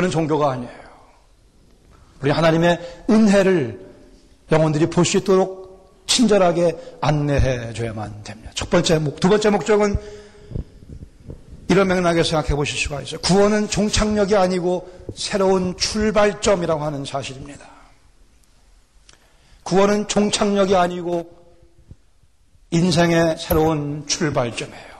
기독교는 종교가 아니에요. 우리 하나님의 은혜를 영혼들이 볼 수 있도록 친절하게 안내해 줘야만 됩니다. 첫 번째 목, 두 번째 목적은 이런 맥락에 생각해 보실 수가 있어요. 구원은 종착역이 아니고 새로운 출발점이라고 하는 사실입니다. 구원은 종착역이 아니고 인생의 새로운 출발점이에요.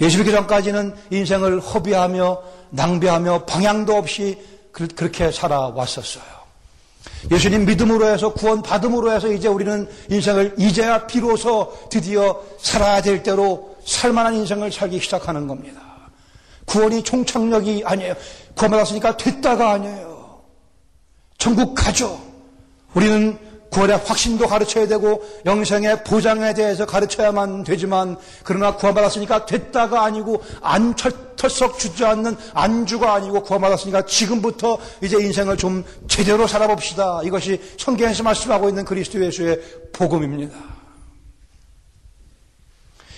예수 믿기 전까지는 인생을 허비하며 낭비하며 방향도 없이 그렇게 살아왔었어요. 예수님 믿음으로 해서 구원 받음으로 해서 이제 우리는 인생을 이제야 비로소 드디어 살아야 될 때로 살만한 인생을 살기 시작하는 겁니다. 구원이 총착력이 아니에요. 구원받았으니까 됐다가 아니에요. 전국 가죠. 우리는 구원의 확신도 가르쳐야 되고 영생의 보장에 대해서 가르쳐야만 되지만 그러나 구원받았으니까 됐다가 아니고 안 털썩 주저앉는 안주가 아니고 구원받았으니까 지금부터 이제 인생을 좀 제대로 살아봅시다. 이것이 성경에서 말씀하고 있는 그리스도 예수의 복음입니다.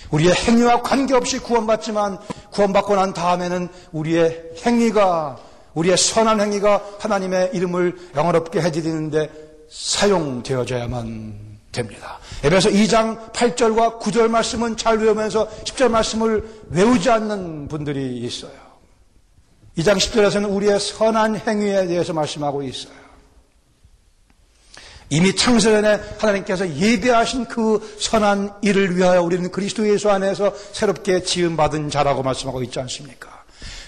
우리의 행위와 관계없이 구원받지만 구원받고 난 다음에는 우리의 행위가 우리의 선한 행위가 하나님의 이름을 영어롭게 해드리는데 사용되어져야만 됩니다. 에베소 2장 8절과 9절 말씀은 잘 외우면서 10절 말씀을 외우지 않는 분들이 있어요. 2장 10절에서는 우리의 선한 행위에 대해서 말씀하고 있어요. 이미 창세전에 하나님께서 예배하신 그 선한 일을 위하여 우리는 그리스도 예수 안에서 새롭게 지음받은 자라고 말씀하고 있지 않습니까?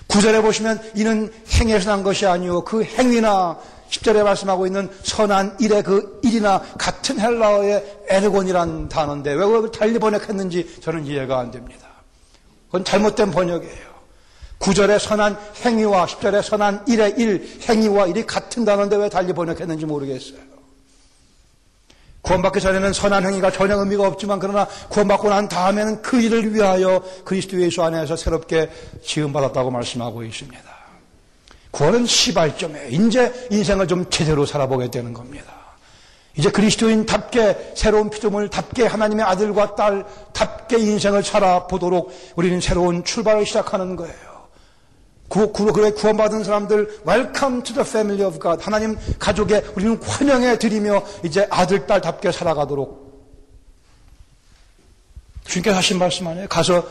9절에 보시면 이는 행에서 난 것이 아니오 그 행위나 10절에 말씀하고 있는 선한 일의 그 일이나 같은 헬라어의 에르곤이란 단어인데 왜 그걸 달리 번역했는지 저는 이해가 안 됩니다. 그건 잘못된 번역이에요. 9절의 선한 행위와 10절의 선한 일의 일, 행위와 일이 같은 단어인데 왜 달리 번역했는지 모르겠어요. 구원받기 전에는 선한 행위가 전혀 의미가 없지만 그러나 구원받고 난 다음에는 그 일을 위하여 그리스도 예수 안에서 새롭게 지음받았다고 말씀하고 있습니다. 구원은 시발점에 이제 인생을 좀 제대로 살아보게 되는 겁니다. 이제 그리스도인답게 새로운 피조물답게 하나님의 아들과 딸답게 인생을 살아보도록 우리는 새로운 출발을 시작하는 거예요. 구, 구, 그래 구원받은 사람들 Welcome to the family of God 하나님 가족에 우리는 환영해 드리며 이제 아들 딸답게 살아가도록 주님께서 하신 말씀 아니에요? 가서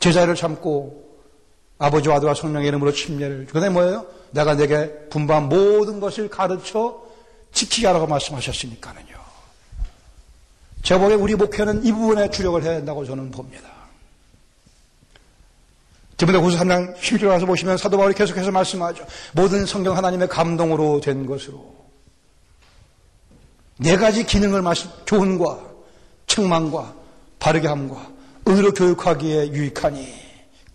제자를 참고 아버지와 아들과 성령의 이름으로 침례를 그다음에 뭐예요? 내가 내게 분반 모든 것을 가르쳐 지키게 하라고 말씀하셨으니까는요. 제가 보기에 우리 목회는 이 부분에 주력을 해야 된다고 저는 봅니다. 디모데 후서 3장 11절 가서 보시면 사도 바울이 계속해서 말씀하죠. 모든 성경 하나님의 감동으로 된 것으로 네 가지 기능을 말씀 교훈과 책망과 바르게 함과 의로 교육하기에 유익하니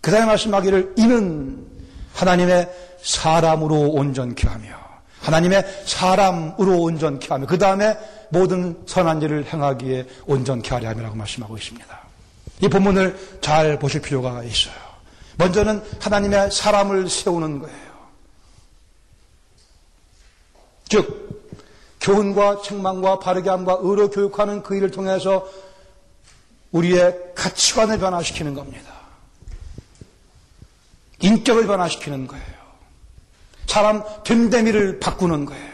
그 다음에 말씀하기를 이는 하나님의 사람으로 온전케 하며 하나님의 사람으로 온전케 하며 그 다음에 모든 선한 일을 행하기에 온전케 하려 함이라고 말씀하고 있습니다. 이 본문을 잘 보실 필요가 있어요. 먼저는 하나님의 사람을 세우는 거예요. 즉 교훈과 책망과 바르게 함과 의로 교육하는 그 일을 통해서 우리의 가치관을 변화시키는 겁니다. 인격을 변화시키는 거예요. 사람 됨됨이를 바꾸는 거예요.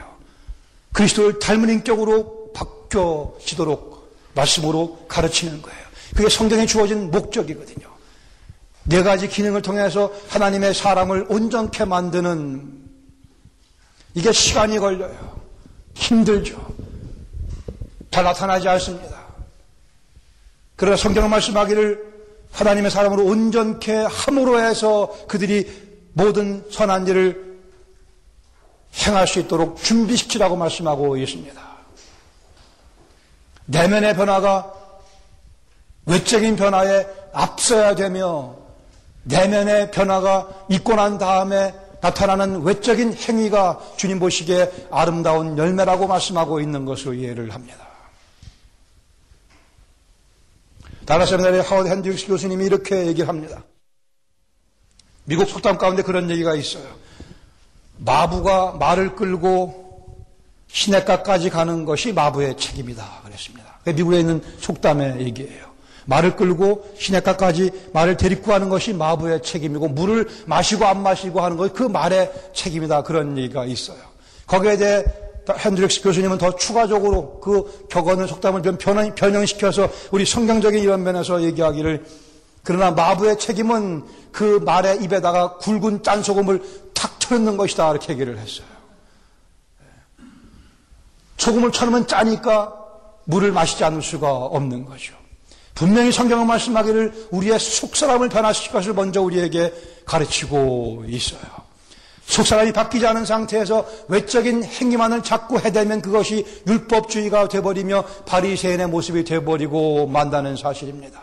그리스도를 닮은 인격으로 바뀌어지도록 말씀으로 가르치는 거예요. 그게 성경에 주어진 목적이거든요. 네 가지 기능을 통해서 하나님의 사람을 온전케 만드는 이게 시간이 걸려요. 힘들죠. 잘 나타나지 않습니다. 그러나 성경은 말씀하기를 하나님의 사람으로 온전케 함으로 해서 그들이 모든 선한 일을 행할 수 있도록 준비시키라고 말씀하고 있습니다. 내면의 변화가 외적인 변화에 앞서야 되며 내면의 변화가 있고 난 다음에 나타나는 외적인 행위가 주님 보시기에 아름다운 열매라고 말씀하고 있는 것으로 이해를 합니다. 다라 세미나리 하워드 핸드릭스 교수님이 이렇게 얘기를 합니다. 미국 속담 가운데 그런 얘기가 있어요. 마부가 말을 끌고 시냇가까지 가는 것이 마부의 책임이다. 그랬습니다. 미국에 있는 속담의 얘기예요. 말을 끌고 시내가까지 말을 데리고 가는 것이 마부의 책임이고 물을 마시고 안 마시고 하는 것이 그 말의 책임이다. 그런 얘기가 있어요. 거기에 대해 핸드릭스 교수님은 더 추가적으로 그 격언을 속담을 좀 변형, 변형시켜서 우리 성경적인 이런 면에서 얘기하기를 그러나 마부의 책임은 그 말의 입에다가 굵은 짠소금을 탁 쳐넣는 것이다. 이렇게 얘기를 했어요. 소금을 쳐넣으면 짜니까 물을 마시지 않을 수가 없는 거죠. 분명히 성경은 말씀하기를 우리의 속사람을 변화시킬 것을 먼저 우리에게 가르치고 있어요. 속사람이 바뀌지 않은 상태에서 외적인 행위만을 자꾸 해대면 그것이 율법주의가 돼버리며 바리새인의 모습이 돼버리고 만다는 사실입니다.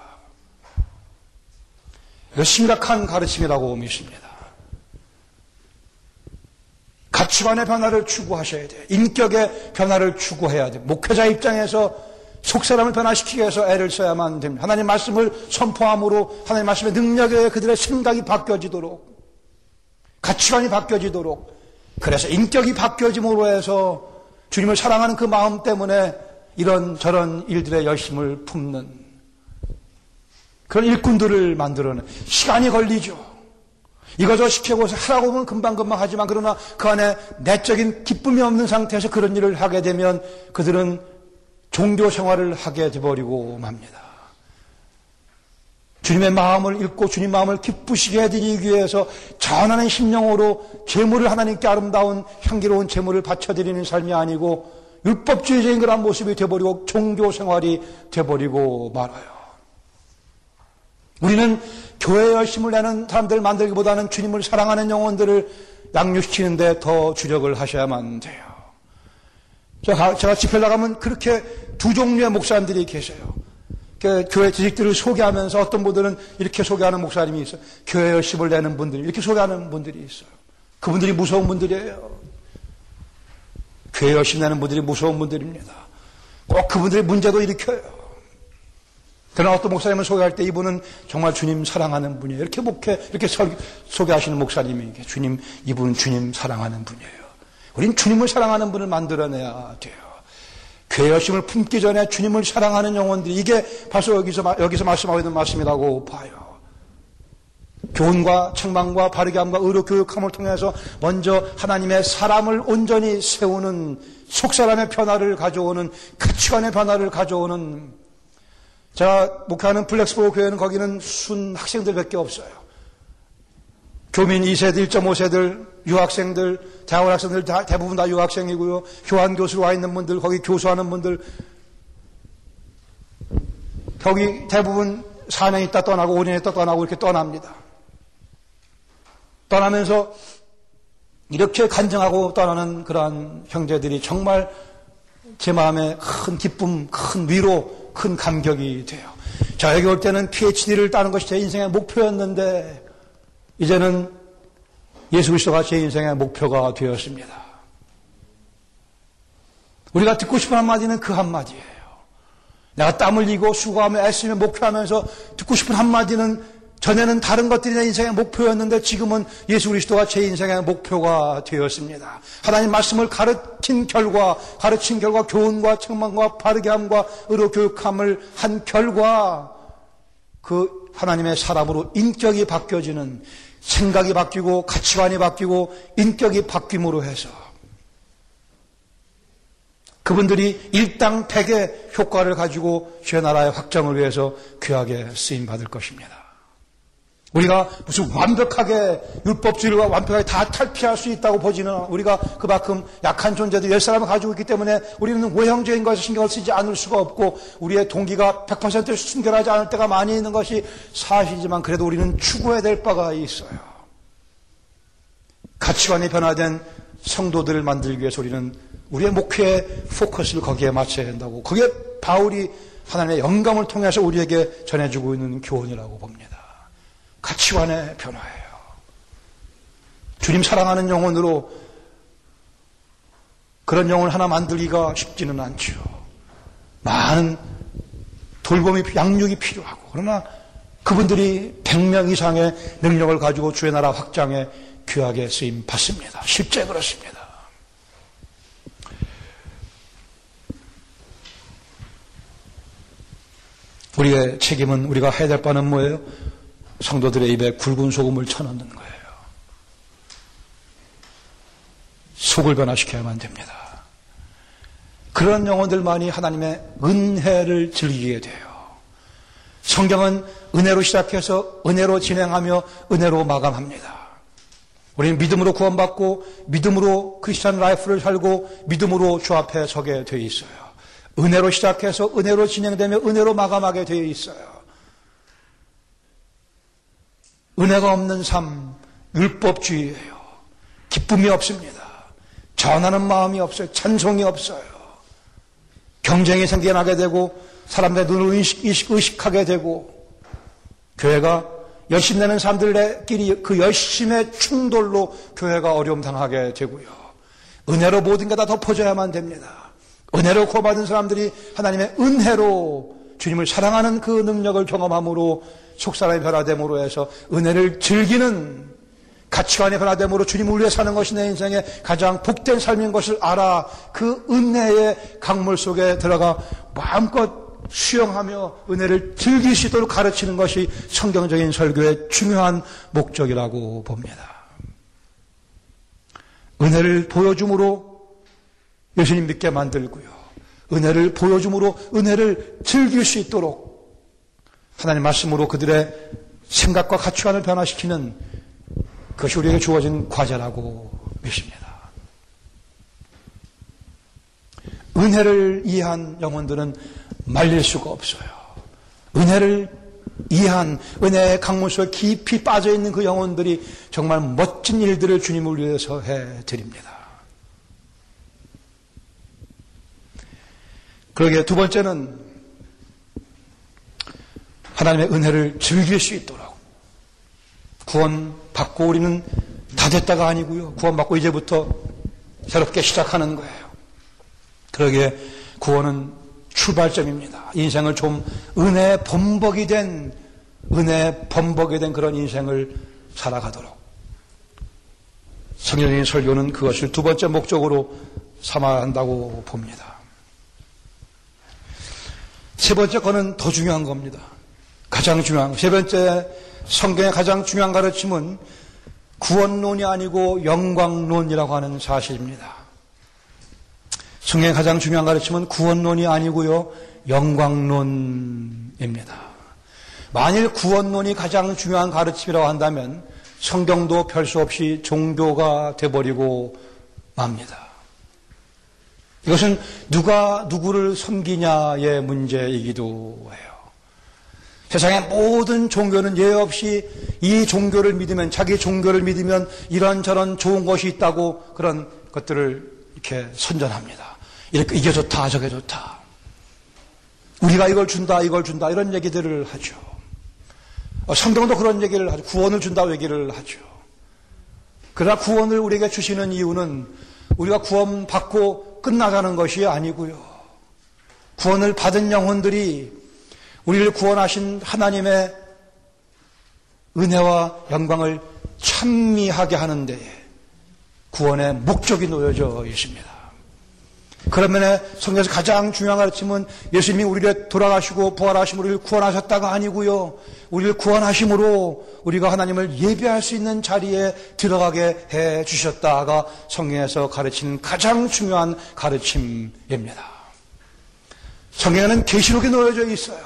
심각한 가르침이라고 믿습니다. 가치관의 변화를 추구하셔야 돼요. 인격의 변화를 추구해야 돼요. 목회자 입장에서 속사람을 변화시키기 위해서 애를 써야만 됩니다. 하나님 말씀을 선포함으로 하나님 말씀의 능력에 그들의 생각이 바뀌어지도록 가치관이 바뀌어지도록 그래서 인격이 바뀌어짐으로 해서 주님을 사랑하는 그 마음 때문에 이런 저런 일들의 열심을 품는 그런 일꾼들을 만들어내 시간이 걸리죠. 이거저 시켜고서 하라고 하면 금방금방 하지만 그러나 그 안에 내적인 기쁨이 없는 상태에서 그런 일을 하게 되면 그들은 종교 생활을 하게 되버리고 맙니다. 주님의 마음을 읽고 주님 마음을 기쁘시게 해드리기 위해서 전하는 심령으로 재물을 하나님께 아름다운 향기로운 재물을 바쳐드리는 삶이 아니고 율법주의적인 그런 모습이 되버리고 종교 생활이 되버리고 말아요. 우리는 교회 열심을 내는 사람들 만들기보다는 주님을 사랑하는 영혼들을 양육시키는데 더 주력을 하셔야만 돼요. 제가, 제가 집회 나가면 그렇게 두 종류의 목사님들이 계세요. 교회 지식들을 소개하면서 어떤 분들은 이렇게 소개하는 목사님이 있어요. 교회 열심을 내는 분들, 이렇게 소개하는 분들이 있어요. 그분들이 무서운 분들이에요. 교회 열심 내는 분들이 무서운 분들입니다. 꼭 그분들의 문제도 일으켜요. 그러나 어떤 목사님을 소개할 때 이분은 정말 주님 사랑하는 분이에요. 이렇게 목회, 이렇게 소개하시는 목사님이 주님, 이분은 주님 사랑하는 분이에요. 우린 주님을 사랑하는 분을 만들어내야 돼요. 열심을 품기 전에 주님을 사랑하는 영혼들이 이게 벌써 여기서, 여기서 말씀하고 있는 말씀이라고 봐요. 교훈과 책망과 바르게 함과 의로 교육함을 통해서 먼저 하나님의 사람을 온전히 세우는 속사람의 변화를 가져오는 가치관의 변화를 가져오는 제가 목회하는 블랙스보로 교회는 거기는 순 학생들밖에 없어요. 교민 2세들, 1.5세들, 유학생들, 대학원 학생들 다, 대부분 다 유학생이고요. 교환 교수로 와 있는 분들, 거기 교수하는 분들, 거기 대부분 4년 있다 떠나고 5년 있다 떠나고 이렇게 떠납니다. 떠나면서 이렇게 간증하고 떠나는 그러한 형제들이 정말 제 마음에 큰 기쁨, 큰 위로, 큰 감격이 돼요. 저에게 올 때는 PhD를 따는 것이 제 인생의 목표였는데 이제는 예수 그리스도가 제 인생의 목표가 되었습니다. 우리가 듣고 싶은 한마디는 그 한마디예요. 내가 땀 흘리고 수고하며 애쓰며 목표하면서 듣고 싶은 한마디는 전에는 다른 것들이 내 인생의 목표였는데 지금은 예수 그리스도가 제 인생의 목표가 되었습니다. 하나님 말씀을 가르친 결과, 가르친 결과 교훈과 책망과 바르게 함과 의로 교육함을 한 결과 그 하나님의 사람으로 인격이 바뀌어지는 생각이 바뀌고 가치관이 바뀌고 인격이 바뀜으로 해서 그분들이 일당백의 효과를 가지고 죄 나라의 확정을 위해서 귀하게 쓰임 받을 것입니다. 우리가 무슨 완벽하게 율법주의와 완벽하게 다 탈피할 수 있다고 보지는 우리가 그만큼 약한 존재들 열 사람을 가지고 있기 때문에 우리는 외형적인 것에 신경을 쓰지 않을 수가 없고 우리의 동기가 100% 순결하지 않을 때가 많이 있는 것이 사실이지만 그래도 우리는 추구해야 될 바가 있어요. 가치관이 변화된 성도들을 만들기 위해서 우리는 우리의 목표의 포커스를 거기에 맞춰야 된다고. 그게 바울이 하나님의 영감을 통해서 우리에게 전해주고 있는 교훈이라고 봅니다. 가치관의 변화예요. 주님 사랑하는 영혼으로 그런 영혼을 하나 만들기가 쉽지는 않죠. 많은 돌봄이, 양육이 필요하고. 그러나 그분들이 100명 이상의 능력을 가지고 주의 나라 확장에 귀하게 쓰임 받습니다. 실제 그렇습니다. 우리의 책임은 우리가 해야 될 바는 뭐예요? 성도들의 입에 굵은 소금을 쳐넣는 거예요. 속을 변화시켜야만 됩니다. 그런 영혼들만이 하나님의 은혜를 즐기게 돼요. 성경은 은혜로 시작해서 은혜로 진행하며 은혜로 마감합니다. 우리는 믿음으로 구원받고 믿음으로 크리스천 라이프를 살고 믿음으로 주 앞에 서게 되어 있어요. 은혜로 시작해서 은혜로 진행되며 은혜로 마감하게 되어 있어요. 은혜가 없는 삶, 율법주의예요. 기쁨이 없습니다. 전하는 마음이 없어요. 찬송이 없어요. 경쟁이 생겨나게 되고 사람들의 눈을 의식, 의식, 의식하게 되고 교회가 열심 내는 사람들끼리 그 열심의 충돌로 교회가 어려움 당하게 되고요. 은혜로 모든 게 다 덮어져야만 됩니다. 은혜로 구원받은 사람들이 하나님의 은혜로 주님을 사랑하는 그 능력을 경험함으로 속사람이 변화됨으로 해서 은혜를 즐기는 가치관의 변화됨으로 주님을 위해 사는 것이 내 인생의 가장 복된 삶인 것을 알아 그 은혜의 강물 속에 들어가 마음껏 수용하며 은혜를 있도록 가르치는 것이 성경적인 설교의 중요한 목적이라고 봅니다. 은혜를 보여줌으로 예수님 믿게 만들고요. 은혜를 보여줌으로 은혜를 즐길 수 있도록 하나님 말씀으로 그들의 생각과 가치관을 변화시키는 그것이 우리에게 주어진 과제라고 믿습니다. 은혜를 이해한 영혼들은 말릴 수가 없어요. 은혜를 이해한 은혜의 강물 속에 깊이 빠져 있는 그 영혼들이 정말 멋진 일들을 주님을 위해서 해 드립니다. 그러게 두 번째는 하나님의 은혜를 즐길 수 있도록 구원 받고 우리는 다 됐다가 아니고요. 구원 받고 이제부터 새롭게 시작하는 거예요. 그러기에 구원은 출발점입니다. 인생을 좀 은혜 범벅이 된 은혜 범벅이 된 그런 인생을 살아가도록 성경적인 설교는 그것을 두 번째 목적으로 삼아야 한다고 봅니다. 세 번째 거는 더 중요한 겁니다. 가장 중요한 세 번째 성경의 가장 중요한 가르침은 구원론이 아니고 영광론이라고 하는 사실입니다. 성경의 가장 중요한 가르침은 구원론이 아니고요, 영광론입니다. 만일 구원론이 가장 중요한 가르침이라고 한다면 성경도 별 수 없이 종교가 돼버리고 맙니다. 이것은 누가 누구를 섬기냐의 문제이기도 해요. 세상의 모든 종교는 예외 없이 이 종교를 믿으면 자기 종교를 믿으면 이런저런 좋은 것이 있다고 그런 것들을 이렇게 선전합니다. 이렇게 이게 좋다 저게 좋다. 우리가 이걸 준다 이걸 준다 이런 얘기들을 하죠. 어, 성경도 그런 얘기를 하죠. 구원을 준다고 얘기를 하죠. 그러나 구원을 우리에게 주시는 이유는 우리가 구원받고 끝나가는 것이 아니고요. 구원을 받은 영혼들이 우리를 구원하신 하나님의 은혜와 영광을 찬미하게 하는데 구원의 목적이 놓여져 있습니다. 그러면 성경에서 가장 중요한 가르침은 예수님이 우리를 돌아가시고 부활하심 우리를 구원하셨다가 아니고요. 우리를 구원하심으로 우리가 하나님을 예배할 수 있는 자리에 들어가게 해 주셨다가 성경에서 가르치는 가장 중요한 가르침입니다. 성경에는 계시록이 놓여져 있어요.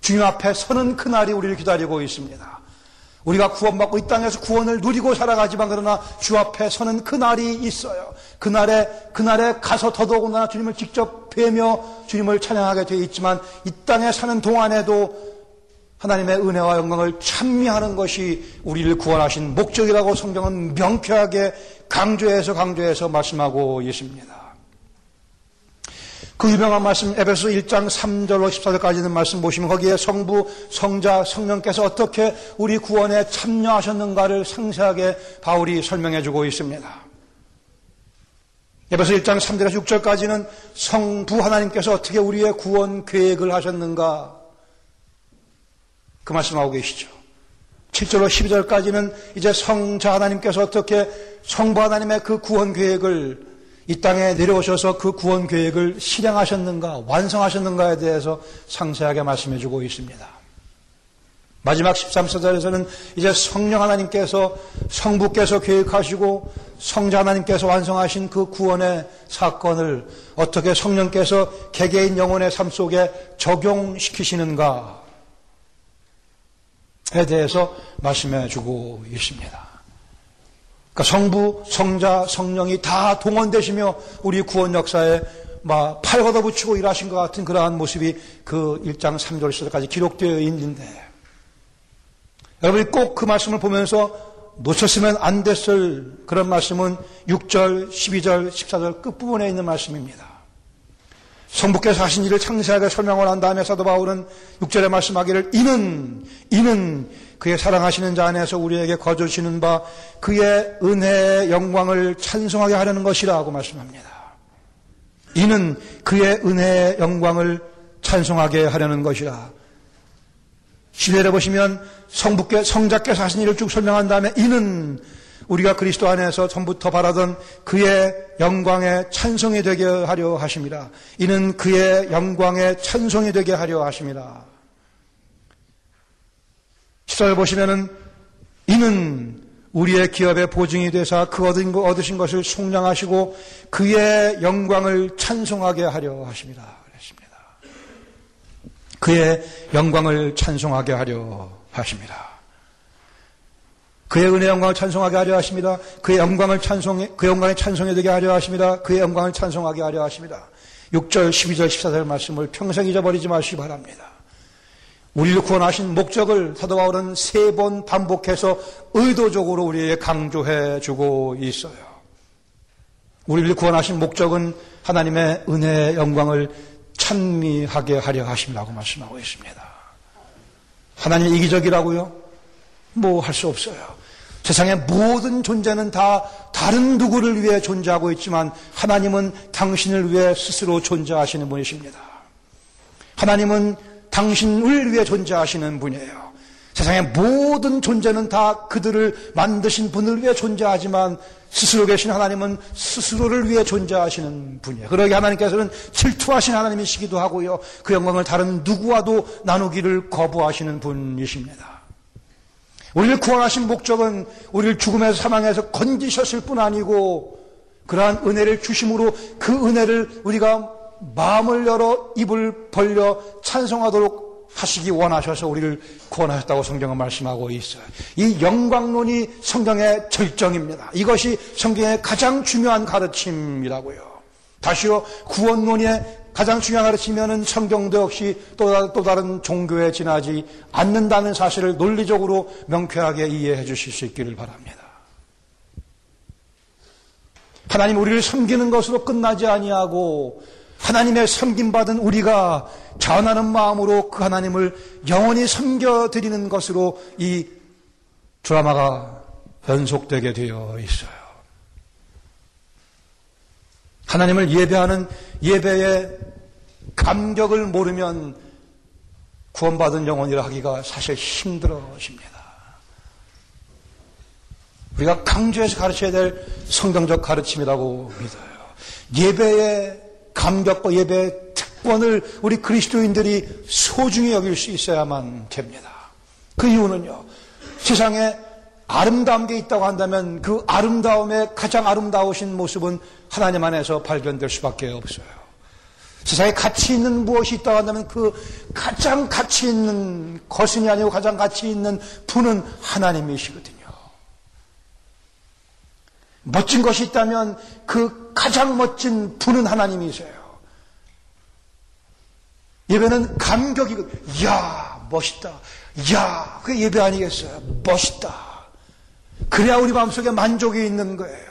주님 앞에 서는 그날이 우리를 기다리고 있습니다. 우리가 구원받고 이 땅에서 구원을 누리고 살아가지만 그러나 주 앞에 서는 그날이 있어요. 그날에 그날에 가서 더더군다나 주님을 직접 뵈며 주님을 찬양하게 되어 있지만 이 땅에 사는 동안에도 하나님의 은혜와 영광을 찬미하는 것이 우리를 구원하신 목적이라고 성경은 명쾌하게 강조해서 강조해서 말씀하고 있습니다. 그 유명한 말씀 에베소 1장 3절로 14절까지 있는 말씀 보시면 거기에 성부, 성자, 성령께서 어떻게 우리 구원에 참여하셨는가를 상세하게 바울이 설명해 주고 있습니다. 에베소 1장 3절에서 6절까지는 성부 하나님께서 어떻게 우리의 구원 계획을 하셨는가 그 말씀하고 계시죠. 7절로 12절까지는 이제 성자 하나님께서 어떻게 성부 하나님의 그 구원 계획을 이 땅에 내려오셔서 그 구원 계획을 실행하셨는가, 완성하셨는가에 대해서 상세하게 말씀해 주고 있습니다. 마지막 13절에서는 이제 성령 하나님께서 성부께서 계획하시고 성자 하나님께서 완성하신 그 구원의 사건을 어떻게 성령께서 개개인 영혼의 삶 속에 적용시키시는가에 대해서 말씀해 주고 있습니다. 그러니까 성부, 성자, 성령이 다 동원되시며 우리 구원 역사에 막 팔 걷어붙이고 일하신 것 같은 그러한 모습이 그 1장 3절 4절까지 기록되어 있는데 여러분이 꼭 그 말씀을 보면서 놓쳤으면 안 됐을 그런 말씀은 6절, 12절, 14절 끝부분에 있는 말씀입니다. 성부께서 하신 일을 창세하게 설명을 한 다음에 사도 바울은 6절에 말씀하기를 이는 이는 그의 사랑하시는 자 안에서 우리에게 거주시는 바 그의 은혜의 영광을 찬송하게 하려는 것이라고 말씀합니다. 이는 그의 은혜의 영광을 찬송하게 하려는 것이라. 시대를 보시면 성부께 성자께서 하신 일을 쭉 설명한 다음에 이는 우리가 그리스도 안에서 전부터 바라던 그의 영광의 찬송이 되게 하려 하십니다. 이는 그의 영광의 찬송이 되게 하려 하십니다. 10절 보시면은 이는 우리의 기업의 보증이 되사 그 얻은 거, 얻으신 것을 속량하시고 그의 영광을 찬송하게 하려 하십니다. 그랬습니다. 그의 영광을 찬송하게 하려 하십니다. 그의 은혜 영광을 찬송하게 하려 하십니다. 그의 영광을 찬송해, 그 영광의 찬송해 되게 하려 하십니다. 그의 영광을 찬송하게 하려 하십니다. 6절, 12절, 14절 말씀을 평생 잊어버리지 마시기 바랍니다. 우리를 구원하신 목적을 사도 바울은 세 번 반복해서 의도적으로 우리에게 강조해 주고 있어요. 우리를 구원하신 목적은 하나님의 은혜의 영광을 찬미하게 하려 하심이라고 말씀하고 있습니다. 하나님 이기적이라고요? 뭐 할 수 없어요. 세상의 모든 존재는 다 다른 누구를 위해 존재하고 있지만 하나님은 당신을 위해 스스로 존재하시는 분이십니다. 하나님은 당신을 위해 존재하시는 분이에요. 세상의 모든 존재는 다 그들을 만드신 분을 위해 존재하지만 스스로 계신 하나님은 스스로를 위해 존재하시는 분이에요. 그러기 하나님께서는 질투하신 하나님이시기도 하고요. 그 영광을 다른 누구와도 나누기를 거부하시는 분이십니다. 우리를 구원하신 목적은 우리를 죽음에서 사망해서 건지셨을 뿐 아니고 그러한 은혜를 주심으로 그 은혜를 우리가 마음을 열어 입을 벌려 찬송하도록 하시기 원하셔서 우리를 구원하셨다고 성경은 말씀하고 있어요. 이 영광론이 성경의 절정입니다. 이것이 성경의 가장 중요한 가르침이라고요. 다시요, 구원론의 가장 중요한 가르치면은 성경도 역시 또, 또 다른 종교에 지나지 않는다는 사실을 논리적으로 명쾌하게 이해해 주실 수 있기를 바랍니다. 하나님 우리를 섬기는 것으로 끝나지 아니하고 하나님의 섬김받은 우리가 자원하는 마음으로 그 하나님을 영원히 섬겨드리는 것으로 이 드라마가 연속되게 되어 있어요. 하나님을 예배하는 예배의 감격을 모르면 구원받은 영혼이라 하기가 사실 힘들어집니다. 우리가 강조해서 가르쳐야 될 성경적 가르침이라고 믿어요. 예배의 감격과 예배의 특권을 우리 그리스도인들이 소중히 여길 수 있어야만 됩니다. 그 이유는요. 세상에 아름다운 게 있다고 한다면 그 아름다움의 가장 아름다우신 모습은 하나님 안에서 발견될 수밖에 없어요. 세상에 가치 있는 무엇이 있다고 한다면 그 가장 가치 있는 것이 아니고 가장 가치 있는 분은 하나님이시거든요. 멋진 것이 있다면 그 가장 멋진 분은 하나님이세요. 예배는 감격이거든요. 이야, 멋있다. 이야, 그게 예배 아니겠어요? 멋있다. 그래야 우리 마음속에 만족이 있는 거예요.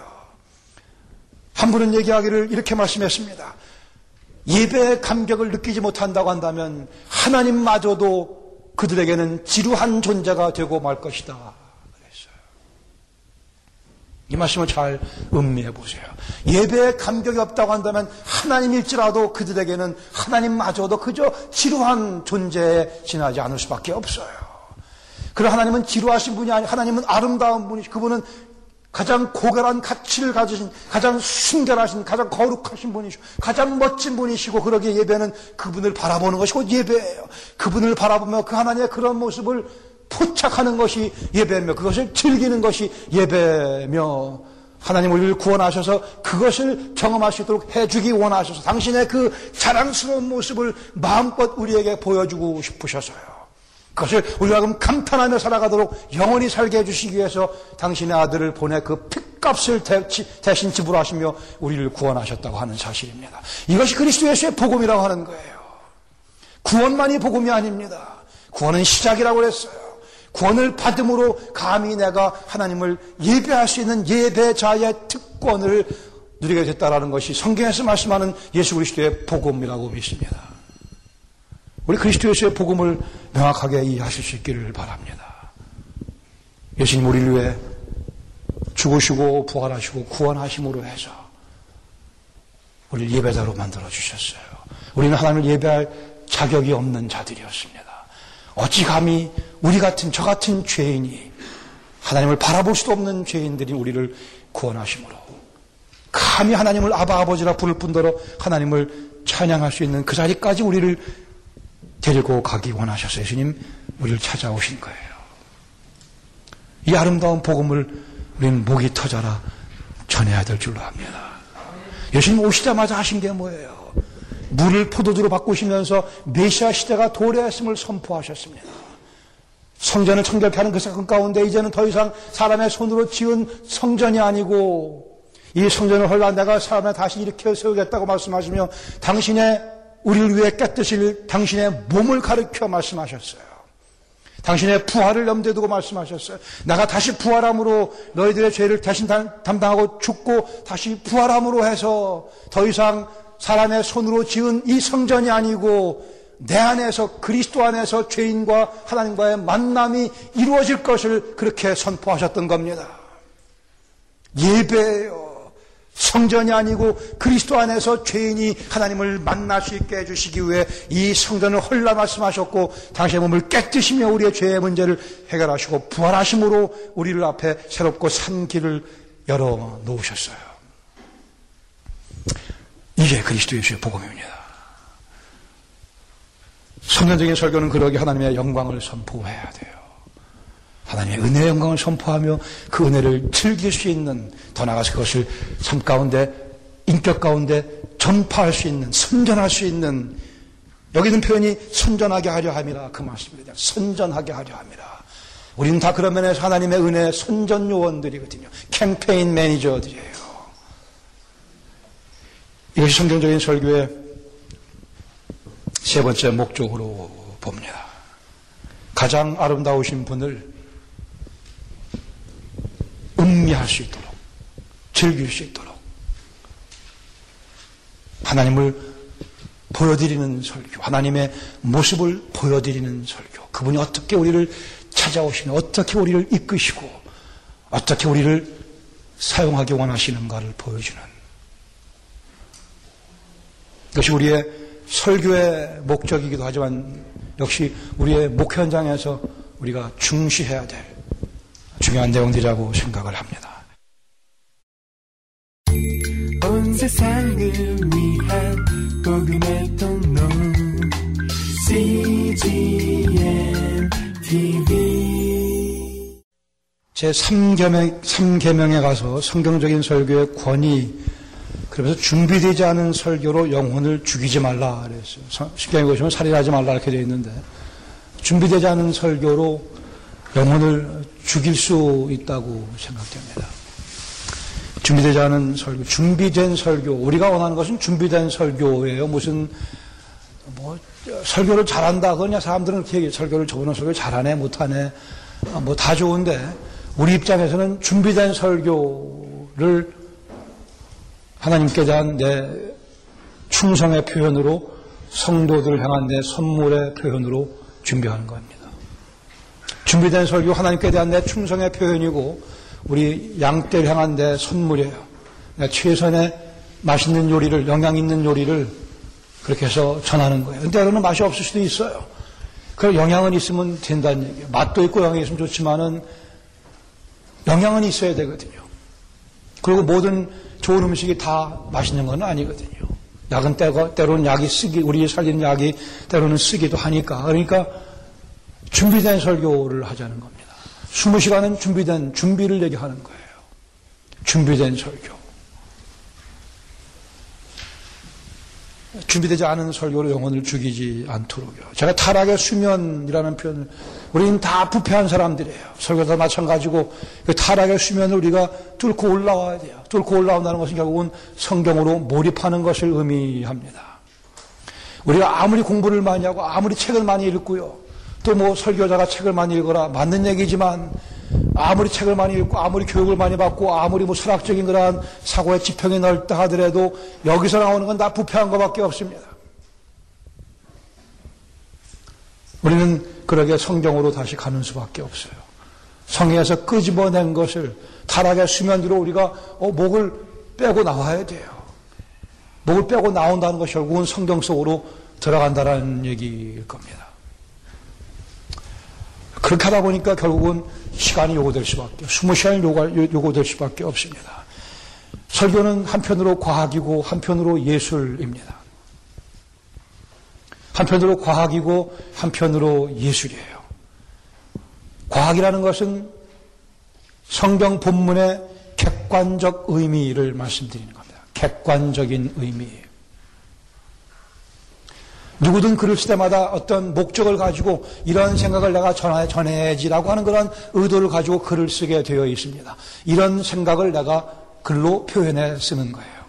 한 분은 얘기하기를 이렇게 말씀했습니다. 예배의 감격을 느끼지 못한다고 한다면 하나님마저도 그들에게는 지루한 존재가 되고 말 것이다. 이 말씀을 잘 음미해 보세요. 예배의 감격이 없다고 한다면 하나님일지라도 그들에게는 하나님마저도 그저 지루한 존재에 지나지 않을 수밖에 없어요. 그러 하나님은 지루하신 분이 아니 하나님은 아름다운 분이 그분은 가장 고결한 가치를 가지신, 가장 순결하신, 가장 거룩하신 분이시고, 가장 멋진 분이시고, 그러기에 예배는 그분을 바라보는 것이고 예배예요. 그분을 바라보며 그 하나님의 그런 모습을 포착하는 것이 예배며, 그것을 즐기는 것이 예배며, 하나님 우리를 구원하셔서 그것을 경험할 수 있도록 해주기 원하셔서 당신의 그 자랑스러운 모습을 마음껏 우리에게 보여주고 싶으셔서요. 그것을 우리가 그럼 감탄하며 살아가도록 영원히 살게 해주시기 위해서 당신의 아들을 보내 그 핏값을 대신 지불하시며 우리를 구원하셨다고 하는 사실입니다. 이것이 그리스도 예수의 복음이라고 하는 거예요. 구원만이 복음이 아닙니다. 구원은 시작이라고 그랬어요. 구원을 받음으로 감히 내가 하나님을 예배할 수 있는 예배자의 특권을 누리게 됐다라는 것이 성경에서 말씀하는 예수 그리스도의 복음이라고 믿습니다. 우리 그리스도 예수의 복음을 명확하게 이해하실 수 있기를 바랍니다. 예수님 우리를 위해 죽으시고 부활하시고 구원하심으로 해서 우리를 예배자로 만들어 주셨어요. 우리는 하나님을 예배할 자격이 없는 자들이었습니다. 어찌 감히 우리 같은 저 같은 죄인이 하나님을 바라볼 수도 없는 죄인들이 우리를 구원하심으로 감히 하나님을 아바 아버지라 부를 뿐더러 하나님을 찬양할 수 있는 그 자리까지 우리를 데리고 가기 원하셔서 예수님 우리를 찾아오신 거예요. 이 아름다운 복음을 우리는 목이 터져라 전해야 될 줄로 압니다. 예수님 오시자마자 하신 게 뭐예요? 물을 포도주로 바꾸시면서 메시아 시대가 도래했음을 선포하셨습니다. 성전을 청결케 하는 그 사건 가운데 이제는 더 이상 사람의 손으로 지은 성전이 아니고 이 성전을 헐라 내가 사람을 다시 일으켜 세우겠다고 말씀하시며 당신의 우리를 위해 깨뜨실 당신의 몸을 가르켜 말씀하셨어요. 당신의 부활을 염두에 두고 말씀하셨어요. 내가 다시 부활함으로 너희들의 죄를 대신 담당하고 죽고 다시 부활함으로 해서 더 이상 사람의 손으로 지은 이 성전이 아니고 내 안에서 그리스도 안에서 죄인과 하나님과의 만남이 이루어질 것을 그렇게 선포하셨던 겁니다. 예배예요. 성전이 아니고 그리스도 안에서 죄인이 하나님을 만날 수 있게 해주시기 위해 이 성전을 헐라 말씀하셨고 당신의 몸을 깨뜨시며 우리의 죄의 문제를 해결하시고 부활하심으로 우리를 앞에 새롭고 산 길을 열어 놓으셨어요. 이게 그리스도 예수의 복음입니다. 성전적인 설교는 그러기 하나님의 영광을 선포해야 돼요. 하나님의 은혜의 영광을 선포하며 그 은혜를 즐길 수 있는 더 나아가서 그것을 삶 가운데 인격 가운데 전파할 수 있는 선전할 수 있는 여기 있는 표현이 선전하게 하려 함이라 그 말씀입니다. 선전하게 하려 함이라. 우리는 다 그런 면에서 하나님의 은혜 선전 요원들이거든요. 캠페인 매니저들이에요. 이것이 성경적인 설교의 세 번째 목적으로 봅니다. 가장 아름다우신 분을 음미할 수 있도록, 즐길 수 있도록, 하나님을 보여드리는 설교, 하나님의 모습을 보여드리는 설교, 그분이 어떻게 우리를 찾아오시는, 어떻게 우리를 이끄시고, 어떻게 우리를 사용하기 원하시는가를 보여주는 이것이 우리의 설교의 목적이기도 하지만 역시 우리의 목 현장에서 우리가 중시해야 될 중요한 내용들이라고 생각을 합니다. 온 세상을 위한 복음의 통로 CGM TV 제 3계명, 3계명에 가서 성경적인 설교의 권위 그러면서 준비되지 않은 설교로 영혼을 죽이지 말라 그랬어요. 십경에 보시면 살인하지 말라 이렇게 되어 있는데 준비되지 않은 설교로 영혼을 죽일 수 있다고 생각됩니다. 준비되지 않은 설교, 준비된 설교. 우리가 원하는 것은 준비된 설교예요. 무슨 뭐 설교를 잘한다. 그냥 사람들은 얘기해. 설교를 저번에 설교 잘하네, 못하네. 아, 뭐다 좋은데 우리 입장에서는 준비된 설교를 하나님께 대한 내 충성의 표현으로 성도들을 향한 내 선물의 표현으로 준비하는 겁니다. 준비된 설교 하나님께 대한 내 충성의 표현이고 우리 양떼를 향한 내 선물이에요. 내 최선의 맛있는 요리를 영양 있는 요리를 그렇게 해서 전하는 거예요. 근데 때로는 맛이 없을 수도 있어요. 그 영양은 있으면 된다는 얘기예요. 맛도 있고 영양이 있으면 좋지만은 영양은 있어야 되거든요. 그리고 모든 좋은 음식이 다 맛있는 건 아니거든요. 약은 때가, 때로는 약이 쓰기, 우리 살리는 약이 때로는 쓰기도 하니까. 그러니까 준비된 설교를 하자는 겁니다. 20시간은 준비된, 준비를 얘기하는 거예요. 준비된 설교. 준비되지 않은 설교로 영혼을 죽이지 않도록요. 제가 타락의 수면이라는 표현을 우리는 다 부패한 사람들이에요. 설교도 마찬가지고 그 타락의 수면을 우리가 뚫고 올라와야 돼요. 뚫고 올라온다는 것은 결국은 성경으로 몰입하는 것을 의미합니다. 우리가 아무리 공부를 많이 하고 아무리 책을 많이 읽고요. 또 뭐 설교자가 책을 많이 읽어라 맞는 얘기지만 아무리 책을 많이 읽고 아무리 교육을 많이 받고 아무리 뭐 철학적인 그러한 사고의 지평이 넓다 하더라도 여기서 나오는 건 다 부패한 것밖에 없습니다. 우리는 그러게 성경으로 다시 가는 수밖에 없어요. 성에서 끄집어낸 것을 타락의 수면 위로 우리가 어, 목을 빼고 나와야 돼요. 목을 빼고 나온다는 것이 결국은 성경 속으로 들어간다는 얘기일 겁니다. 그렇게 하다 보니까 결국은 시간이 요구될 수밖에, 20시간이 요구될 수밖에 없습니다. 설교는 한편으로 과학이고 한편으로 예술입니다. 한편으로 과학이고 한편으로 예술이에요. 과학이라는 것은 성경 본문의 객관적 의미를 말씀드리는 겁니다. 객관적인 의미. 누구든 쓸 때마다 어떤 목적을 가지고 이런 생각을 내가 전해, 전해지라고 하는 그런 의도를 가지고 글을 쓰게 되어 있습니다. 이런 생각을 내가 글로 표현해 쓰는 거예요.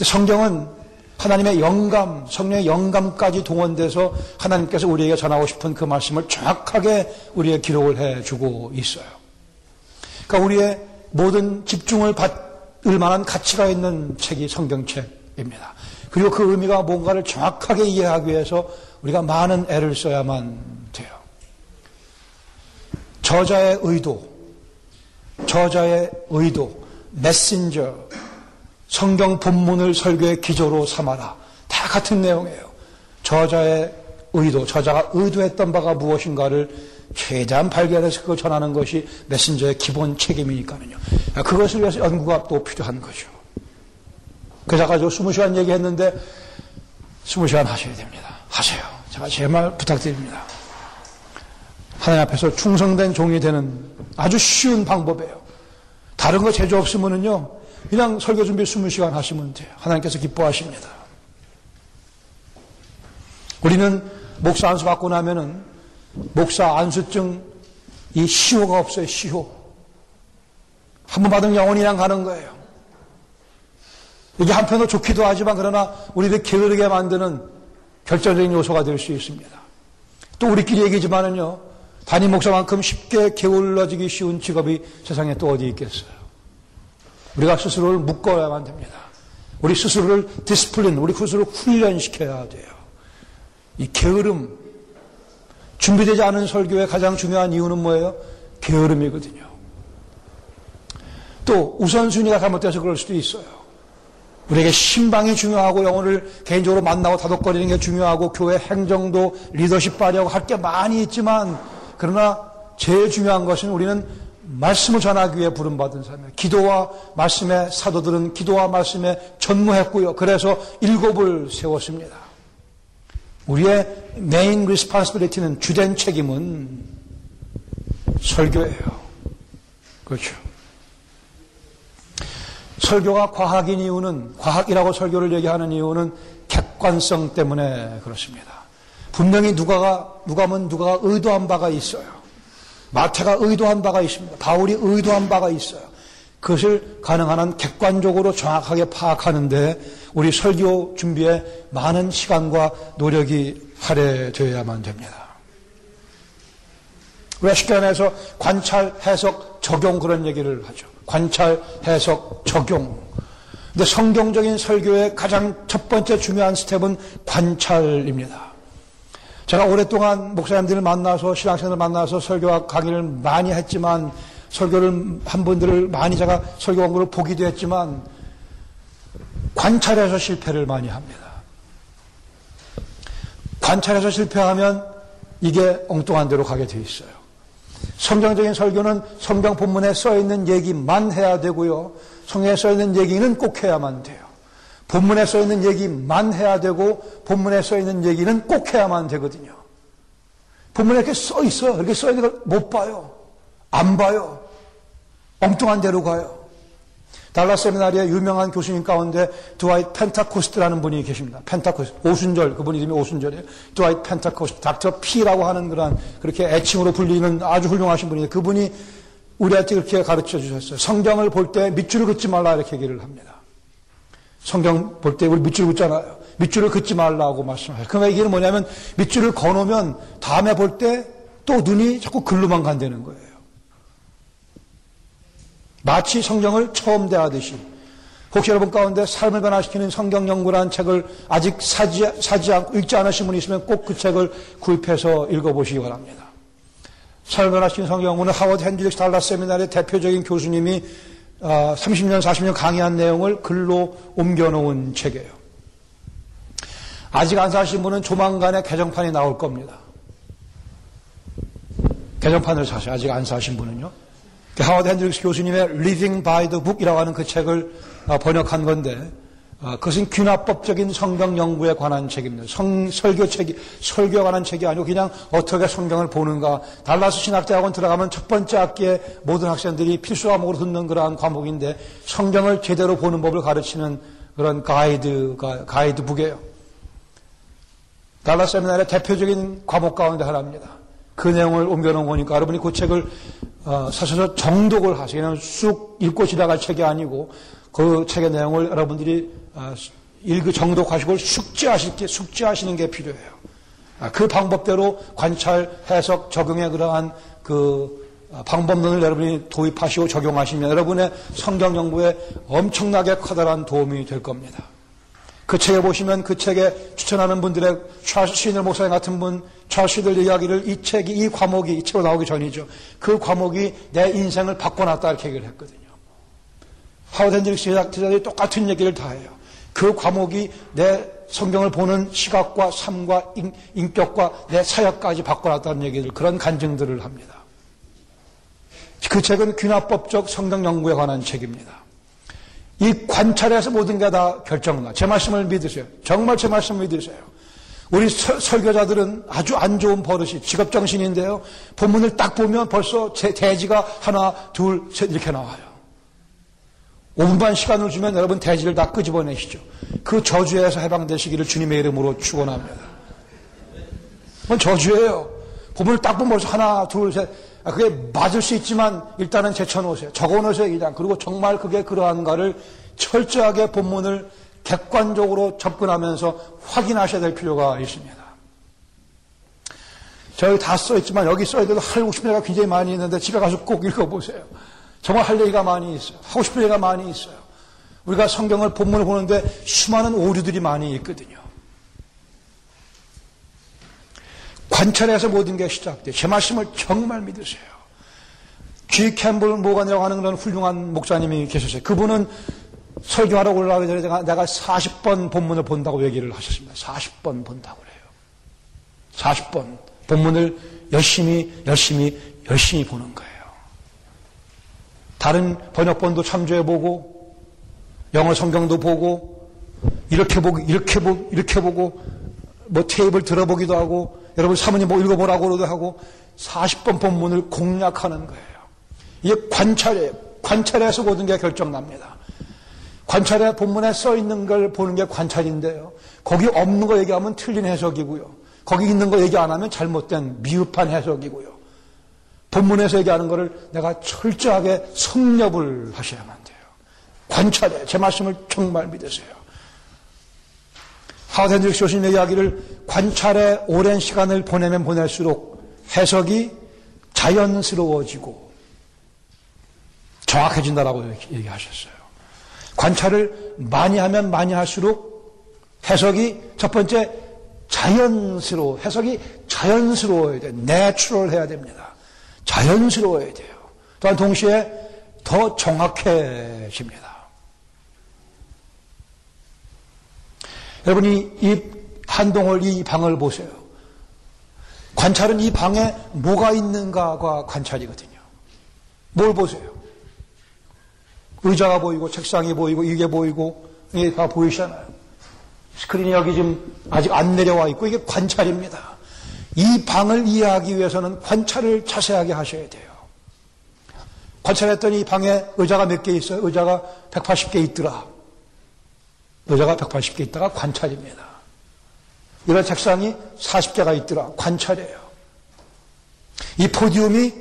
성경은 하나님의 영감, 성령의 영감까지 동원돼서 하나님께서 우리에게 전하고 싶은 그 말씀을 정확하게 우리의 기록을 해 주고 있어요. 그러니까 우리의 모든 집중을 받을 만한 가치가 있는 책이 성경책입니다. 그리고 그 의미가 뭔가를 정확하게 이해하기 위해서 우리가 많은 애를 써야만 돼요. 저자의 의도, 저자의 의도, 메신저, 성경 본문을 설교의 기조로 삼아라. 다 같은 내용이에요. 저자의 의도, 저자가 의도했던 바가 무엇인가를 최대한 발견해서 그걸 전하는 것이 메신저의 기본 책임이니까요. 그것을 위해서 연구가 또 필요한 거죠. 그래서 가지고 20시간 얘기했는데 20시간 하셔야 됩니다. 하세요. 제가 제 말 부탁드립니다. 하나님 앞에서 충성된 종이 되는 아주 쉬운 방법이에요. 다른 거 제조 없으면은요, 그냥 설교 준비 20시간 하시면 돼요. 하나님께서 기뻐하십니다. 우리는 목사 안수 받고 나면은 목사 안수증 이 시효가 없어요, 시효. 한번 받은 영혼이랑 가는 거예요. 이게 한편으로 좋기도 하지만 그러나 우리를 게으르게 만드는 결정적인 요소가 될 수 있습니다. 또 우리끼리 얘기지만은요, 담임 목사만큼 쉽게 게을러지기 쉬운 직업이 세상에 또 어디 있겠어요. 우리가 스스로를 묶어야만 됩니다. 우리 스스로를 discipline, 우리 스스로를 훈련시켜야 돼요. 이 게으름, 준비되지 않은 설교의 가장 중요한 이유는 뭐예요? 게으름이거든요. 또 우선순위가 잘못돼서 그럴 수도 있어요. 우리에게 심방이 중요하고 영혼을 개인적으로 만나고 다독거리는 게 중요하고 교회 행정도 리더십 발휘하고 할 게 많이 있지만 그러나 제일 중요한 것은 우리는 말씀을 전하기 위해 부름받은 사람이에요. 기도와 말씀의 사도들은 기도와 말씀에 전무했고요. 그래서 일곱을 세웠습니다. 우리의 main responsibility는 주된 책임은 설교예요. 그렇죠. 설교가 과학인 이유는 과학이라고 설교를 얘기하는 이유는 객관성 때문에 그렇습니다. 분명히 누가가 누가면 누가가 의도한 바가 있어요. 마태가 의도한 바가 있습니다. 바울이 의도한 바가 있어요. 그것을 가능한 한 객관적으로 정확하게 파악하는데 우리 설교 준비에 많은 시간과 노력이 할애되어야만 됩니다. 왜 쉽게 말해서 관찰, 해석, 적용 그런 얘기를 하죠. 관찰, 해석, 적용. 근데 성경적인 설교의 가장 첫 번째 중요한 스텝은 관찰입니다. 제가 오랫동안 목사님들을 만나서 신앙생을 만나서 설교와 강의를 많이 했지만 설교를 한 분들을 많이 제가 설교 원고를 보기도 했지만 관찰해서 실패를 많이 합니다. 관찰해서 실패하면 이게 엉뚱한 대로 가게 돼 있어요. 성경적인 설교는 성경 본문에 써 있는 얘기만 해야 되고요. 성경에 써 있는 얘기는 꼭 해야만 돼요. 본문에 써 있는 얘기만 해야 되고 본문에 써 있는 얘기는 꼭 해야만 되거든요. 본문에 이렇게 써 있어요. 이렇게 써 있는 걸 못 봐요. 안 봐요. 엉뚱한 데로 가요. 달라스 세미나리의 유명한 교수님 가운데 드와이트 펜타코스트라는 분이 계십니다. 펜타코스트. 오순절, 그분 이름이 오순절이에요. 드와이트 펜타코스트. 닥터 P라고 하는 그런 그렇게 애칭으로 불리는 아주 훌륭하신 분이에요. 그분이 우리한테 그렇게 가르쳐 주셨어요. 성경을 볼 때 밑줄을 긋지 말라 이렇게 얘기를 합니다. 성경 볼 때 우리 밑줄 긋잖아요. 밑줄을 긋지 말라고 말씀하세요. 그 얘기는 뭐냐면 밑줄을 거놓으면 다음에 볼 때 또 눈이 자꾸 글로만 간다는 거예요. 마치 성경을 처음 대하듯이 혹시 여러분 가운데 삶을 변화시키는 성경 연구라는 책을 아직 사지, 사지 않고 읽지 않으신 분이 있으면 꼭 그 책을 구입해서 읽어보시기 바랍니다. 삶을 변화시키는 성경 연구는 하워드 핸드릭스 달라스 세미나의 대표적인 교수님이 30년, 어, 40년 강의한 내용을 글로 옮겨놓은 책이에요. 아직 안 사신 분은 조만간에 개정판이 나올 겁니다. 개정판을 사세요. 아직 안 사신 분은요. 그 하워드 핸드릭스 교수님의 Living by the Book이라고 하는 그 책을 어, 번역한 건데 어, 그것은 귀납법적인 성경 연구에 관한 책입니다. 성, 설교 책이, 설교에 관한 책이 아니고 그냥 어떻게 성경을 보는가. 달라스 신학대학원 들어가면 첫 번째 학기에 모든 학생들이 필수 과목으로 듣는 그러한 과목인데 성경을 제대로 보는 법을 가르치는 그런 가이드가, 가이드북이에요. 달라스 세미나의 대표적인 과목 가운데 하나입니다. 그 내용을 옮겨놓은 거니까 여러분이 그 책을 어, 사셔서 정독을. 그냥 쑥 읽고 지나갈 책이 아니고 그 책의 내용을 여러분들이 어, 읽고 정독하시고 숙지하실 게, 숙지하시는 게 필요해요. 아, 그 방법대로 관찰, 해석, 적용에 그러한 그 어, 방법론을 여러분이 도입하시고 적용하시면 여러분의 성경 연구에 엄청나게 커다란 도움이 될 겁니다. 그 책에 보시면 그 책에 추천하는 분들의 찰스 스윈돌 목사님 같은 분, 찰스 스윈돌 이야기를 이 책이, 이 과목이, 이 책으로 나오기 전이죠. 그 과목이 내 인생을 바꿔놨다 이렇게 얘기를 했거든요. 하워드 헨드릭스 제자들이 똑같은 얘기를 다 해요. 그 과목이 내 성경을 보는 시각과 삶과 인, 격과 내 사역까지 바꿔놨다는 얘기를, 그런 간증들을 합니다. 그 책은 귀납법적 성경 연구에 관한 책입니다. 이 관찰에서 모든 게 다 결정나. 제 말씀을 믿으세요. 정말 제 말씀을 믿으세요. 우리 서, 설교자들은 아주 안 좋은 버릇이 직업정신인데요. 본문을 딱 보면 벌써 제 대지가 하나, 둘, 셋 이렇게 나와요. 5분만 시간을 주면 여러분 대지를 다 끄집어내시죠. 그 저주에서 해방되시기를 주님의 이름으로 축원합니다. 그건 저주예요. 본문을 딱 보면 벌써 하나, 둘, 셋. 아, 그게 맞을 수 있지만 일단은 제쳐놓으세요. 적어놓으세요, 그냥. 그리고 정말 그게 그러한가를 철저하게 본문을 객관적으로 접근하면서 확인하셔야 될 필요가 있습니다. 저기 다 써있지만 여기 써있는데도 하고 싶은 얘기가 굉장히 많이 있는데 집에 가서 꼭 읽어보세요. 정말 할 얘기가 많이 있어요. 하고 싶은 얘기가 많이 있어요. 우리가 성경을 본문을 보는데 수많은 오류들이 많이 있거든요. 관찰해서 모든 게 시작돼. 제 말씀을 정말 믿으세요. G 캠블 모간이라고 하는 그런 훌륭한 목사님이 계셨어요. 그분은 설교하러 올라가기 전에 내가, 내가 40번 본문을 본다고 얘기를 하셨습니다. 40번 본다고 그래요. 40번 본문을 열심히, 열심히, 열심히 보는 거예요. 다른 번역본도 참조해보고, 영어 성경도 보고, 이렇게 보고, 이렇게 보고, 이렇게 보고, 뭐 테이블 들어보기도 하고, 여러분 사모님 뭐 읽어보라고도 하고 40번 본문을 공략하는 거예요. 이게 관찰이에요. 관찰에서 모든 게 결정납니다. 관찰에 본문에 써 있는 걸 보는 게 관찰인데요. 거기 없는 거 얘기하면 틀린 해석이고요. 거기 있는 거 얘기 안 하면 잘못된 미흡한 해석이고요. 본문에서 얘기하는 거를 내가 철저하게 섭렵을 하셔야만 돼요. 관찰에 제 말씀을 정말 믿으세요. 하드헨드릭 교수님의 이야기를 관찰에 오랜 시간을 보내면 보낼수록 해석이 자연스러워지고 정확해진다라고 얘기하셨어요. 관찰을 많이 하면 많이 할수록 해석이 첫 번째 자연스러워 해석이 자연스러워야 돼. natural 해야 됩니다. 자연스러워야 돼요. 또한 동시에 더 정확해집니다. 여러분 이 이 한동을 이 방을 보세요. 관찰은 이 방에 뭐가 있는가가 관찰이거든요. 뭘 보세요? 의자가 보이고 책상이 보이고 이게 보이고 이게 다 보이시잖아요. 스크린이 여기 지금 아직 안 내려와 있고 이게 관찰입니다. 이 방을 이해하기 위해서는 관찰을 자세하게 하셔야 돼요. 관찰했더니 이 방에 의자가 몇 개 있어요? 의자가 180개 있더라. 의자가 180개 있다가 관찰입니다. 이런 책상이 40개가 있더라. 관찰이에요. 이 포디움이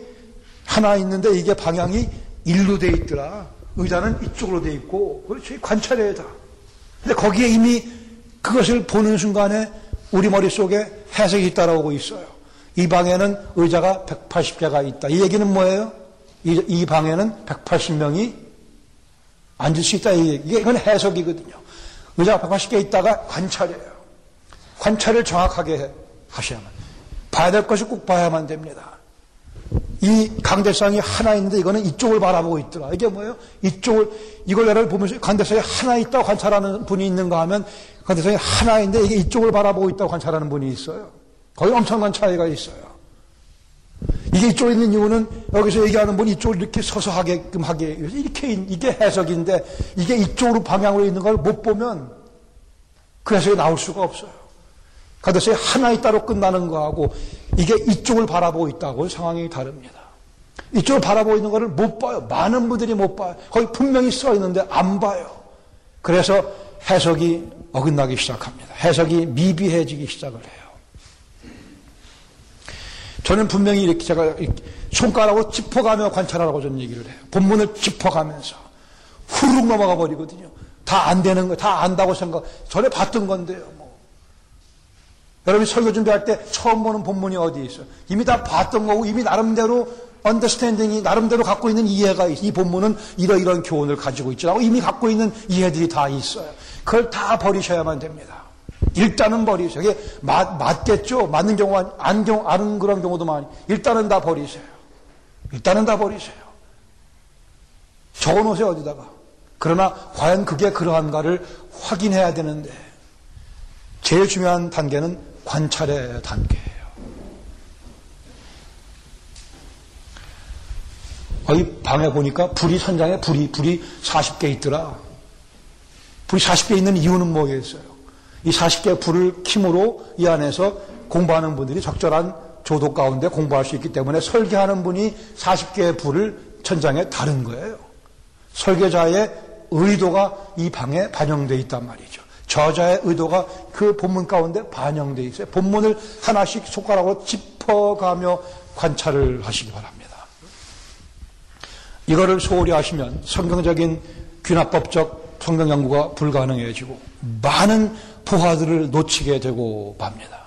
하나 있는데 이게 방향이 일로 돼 있더라. 의자는 이쪽으로 돼 있고, 그렇지. 관찰해야 다. 근데 거기에 이미 그것을 보는 순간에 우리 머릿속에 해석이 따라오고 있어요. 이 방에는 의자가 180개가 있다. 이 얘기는 뭐예요? 이, 이 방에는 180명이 앉을 수 있다. 이게 이건 해석이거든요. 의자가 180개 있다가 관찰이에요. 관찰을 정확하게 하셔야만. 봐야 될 것이 꼭 봐야만 됩니다. 이 강대상이 하나 있는데 이거는 이쪽을 바라보고 있더라. 이게 뭐예요? 이쪽을, 이걸 내가 보면서 강대상이 하나 있다고 관찰하는 분이 있는가 하면 강대상이 하나 있는데 이게 이쪽을 바라보고 있다고 관찰하는 분이 있어요. 거의 엄청난 차이가 있어요. 이게 이쪽에 있는 이유는 여기서 얘기하는 분이 이쪽을 이렇게 서서 하게끔 하게 이렇게 이게 해석인데 이게 이쪽으로 방향으로 있는 걸 못 보면 그 해석이 나올 수가 없어요. 가데스에 하나 있다로 끝나는 거하고 이게 이쪽을 바라보고 있다고 상황이 다릅니다. 이쪽을 바라보고 있는 것을 못 봐요. 많은 분들이 못 봐요. 거기 분명히 써 있는데 안 봐요. 그래서 해석이 어긋나기 시작합니다. 해석이 미비해지기 시작을 해요. 저는 분명히 이렇게 제가 손가락으로 짚어가며 관찰하라고 저는 얘기를 해요. 본문을 짚어가면서 후룩 넘어가 버리거든요. 다 안 되는 거, 다 안다고 생각, 전에 봤던 건데요. 뭐. 여러분이 설교 준비할 때 처음 보는 본문이 어디 있어요? 이미 다 봤던 거고, 이미 나름대로 언더스탠딩이 나름대로 갖고 있는 이해가 있어. 이 본문은 이러이러한 교훈을 가지고 있지라고 이미 갖고 있는 이해들이 다 있어요. 그걸 다 버리셔야만 됩니다. 일단은 버리세요. 이게 맞, 맞겠죠? 맞는 경우가 안 경우, 아는 그런 경우도 많이. 일단은 다 버리세요. 일단은 다 버리세요. 적어 놓으세요, 어디다가. 그러나 과연 그게 그러한가를 확인해야 되는데 제일 중요한 단계는 관찰의 단계예요. 거기 방에 보니까 불이 천장에 불이 불이 40개 있더라. 불이 40개 있는 이유는 뭐겠어요? 이 40개 불을 킴으로 이 안에서 공부하는 분들이 적절한 조도 가운데 공부할 수 있기 때문에 설계하는 분이 40개의 불을 천장에 다른 거예요. 설계자의 의도가 이 방에 반영되어 있단 말이죠. 저자의 의도가 그 본문 가운데 반영되어 있어요. 본문을 하나씩 손가락으로 짚어가며 관찰을 하시기 바랍니다. 이거를 소홀히 하시면 성경적인 귀납법적 성경 연구가 불가능해지고 많은 부하들을 놓치게 되고 맙니다.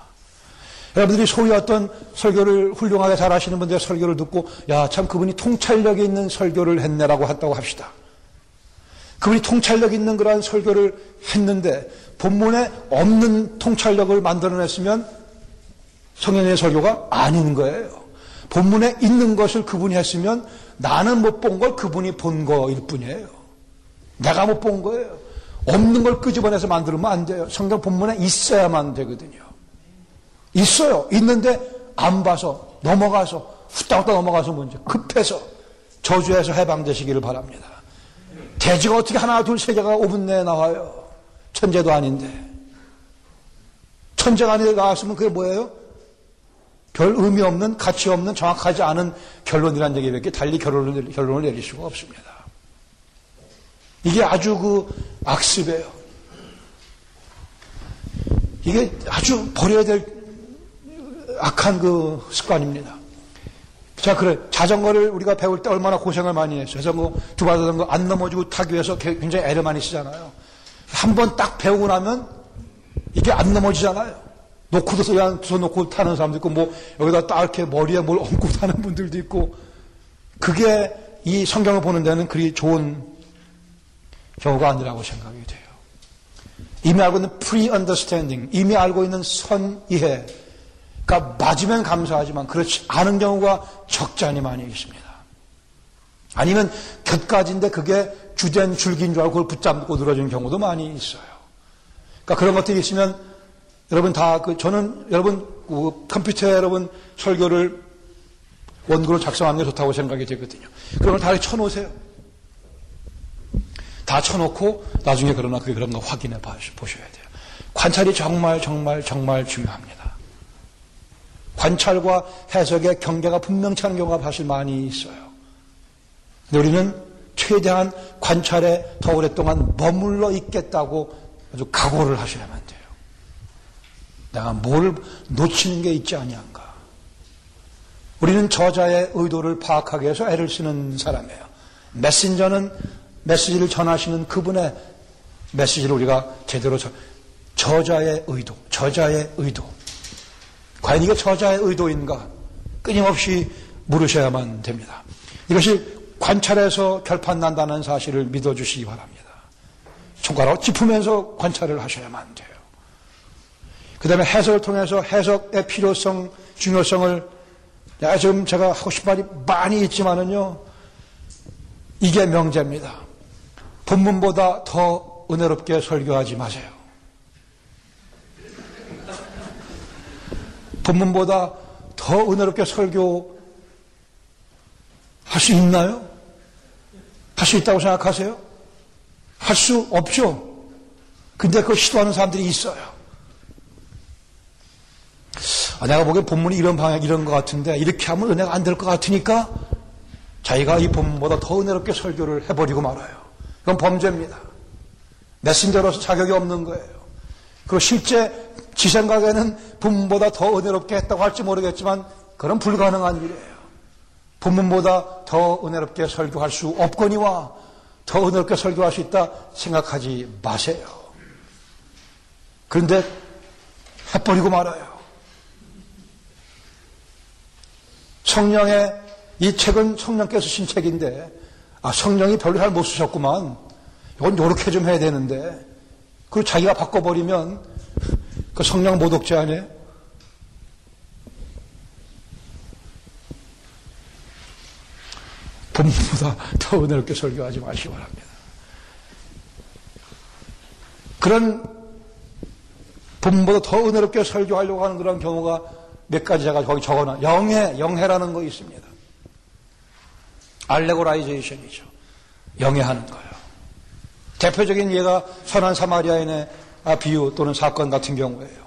여러분들이 소위 어떤 설교를 훌륭하게 잘 하시는 분들의 설교를 듣고 야 참 그분이 통찰력 있는 설교를 했네라고 했다고 합시다. 그분이 통찰력 있는 그러한 설교를 했는데 본문에 없는 통찰력을 만들어냈으면 성경의 설교가 아닌 거예요. 본문에 있는 것을 그분이 했으면 나는 못 본 걸 그분이 본 거일 뿐이에요. 내가 못 본 거예요. 없는 걸 끄집어내서 만들면 안 돼요. 성경 본문에 있어야만 되거든요. 있어요. 있는데 안 봐서 넘어가서 후딱후딱 넘어가서 문제. 급해서 저주에서 해방되시기를 바랍니다. 돼지가 어떻게 하나 둘 세 개가 5분 내에 나와요. 천재도 아닌데. 천재가 아닌데 나왔으면 그게 뭐예요? 별 의미 없는 가치 없는 정확하지 않은 결론이란 얘기밖에 달리 결론을, 결론을 내릴 수가 없습니다. 이게 아주 그 악습이에요. 이게 아주 버려야 될 악한 그 습관입니다. 자, 그래. 자전거를 우리가 배울 때 얼마나 고생을 많이 했어요. 자전거 두발 자전거 안 넘어지고 타기 위해서 굉장히 애를 많이 쓰잖아요. 한 번 딱 배우고 나면 이게 안 넘어지잖아요. 놓고도 그냥 두서 놓고 타는 사람도 있고, 뭐, 여기다 딱 이렇게 머리에 뭘 얹고 타는 분들도 있고, 그게 이 성경을 보는 데는 그리 좋은 경우가 아니라고 생각이 돼요. 이미 알고 있는 pre-understanding, 이미 알고 있는 선이해. 가 맞으면 감사하지만 그렇지 않은 경우가 적잖이 많이 있습니다. 아니면 곁가지인데 그게 주된 줄기인 줄 알고 그걸 붙잡고 늘어지는 경우도 많이 있어요. 그러니까 그런 것들이 있으면 여러분 다 그 저는 여러분 그 컴퓨터에 여러분 설교를 원고를 작성하는 게 좋다고 생각이 되거든요. 그러면 다 쳐놓으세요. 다 쳐놓고 나중에 그러나 그게 그런가 확인해 보셔야 돼요. 관찰이 정말 정말 정말 중요합니다. 관찰과 해석의 경계가 분명치 않은 경우가 사실 많이 있어요. 근데 우리는 최대한 관찰에 더 오랫동안 머물러 있겠다고 아주 각오를 하시려면 돼요. 내가 뭘 놓치는 게 있지 아니한가. 우리는 저자의 의도를 파악하기 위해서 애를 쓰는 사람이에요. 메신저는 메시지를 전하시는 그분의 메시지를 우리가 제대로 저, 저자의 의도, 저자의 의도. 과연 이게 저자의 의도인가? 끊임없이 물으셔야만 됩니다. 이것이 관찰해서 결판 난다는 사실을 믿어주시기 바랍니다. 손가락 짚으면서 관찰을 하셔야만 돼요. 그 다음에 해석을 통해서 해석의 필요성, 중요성을 지금 제가 하고 싶은 말이 많이 있지만은요, 이게 명제입니다. 본문보다 더 은혜롭게 설교하지 마세요. 본문보다 더 은혜롭게 설교 할 수 있나요? 할 수 있다고 생각하세요? 할 수 없죠. 근데 그걸 시도하는 사람들이 있어요. 아, 내가 보기엔 본문이 이런 방향, 이런 것 같은데, 이렇게 하면 은혜가 안 될 것 같으니까, 자기가 이 본문보다 더 은혜롭게 설교를 해버리고 말아요. 그건 범죄입니다. 메신저로서 자격이 없는 거예요. 그 실제 지 생각에는 본문보다 더 은혜롭게 했다고 할지 모르겠지만, 그건 불가능한 일이에요. 본문보다 더 은혜롭게 설교할 수 없거니와 더 은혜롭게 설교할 수 있다 생각하지 마세요. 그런데 해버리고 말아요. 성령의 이 책은 성령께서 쓰신 책인데 아 성령이 별로 잘 못 쓰셨구만. 이건 요렇게 좀 해야 되는데 그리고 자기가 바꿔버리면 그 성령 모독죄 아니에요? 본보다 더 은혜롭게 설교하지 마시기 바랍니다. 그런 본보다 더 은혜롭게 설교하려고 하는 그런 경우가 몇 가지 제가 거기 적어놔. 영해, 영해라는 거 있습니다. 알레고라이제이션이죠. 영해하는 거예요. 대표적인 예가 선한 사마리아인의 비유 또는 사건 같은 경우예요.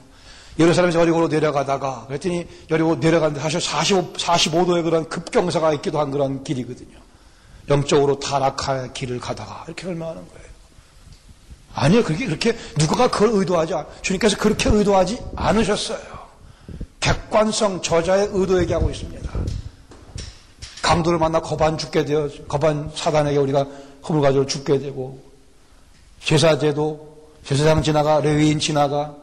예루살렘에서 여리고로 내려가다가 그랬더니 여리고 내려가는데 사실 45, 45도의 그런 급경사가 있기도 한 그런 길이거든요. 영적으로 타락할 길을 가다가 이렇게 설명하는 거예요. 아니요, 그게 그렇게 누가가 그걸 의도하지 않, 주님께서 그렇게 의도하지 않으셨어요. 객관성 저자의 의도 얘기하고 있습니다. 강도를 만나 거반 죽게 되어 거반 사단에게 우리가 허물 가지고 죽게 되고 제사제도 제사장 지나가 레위인 지나가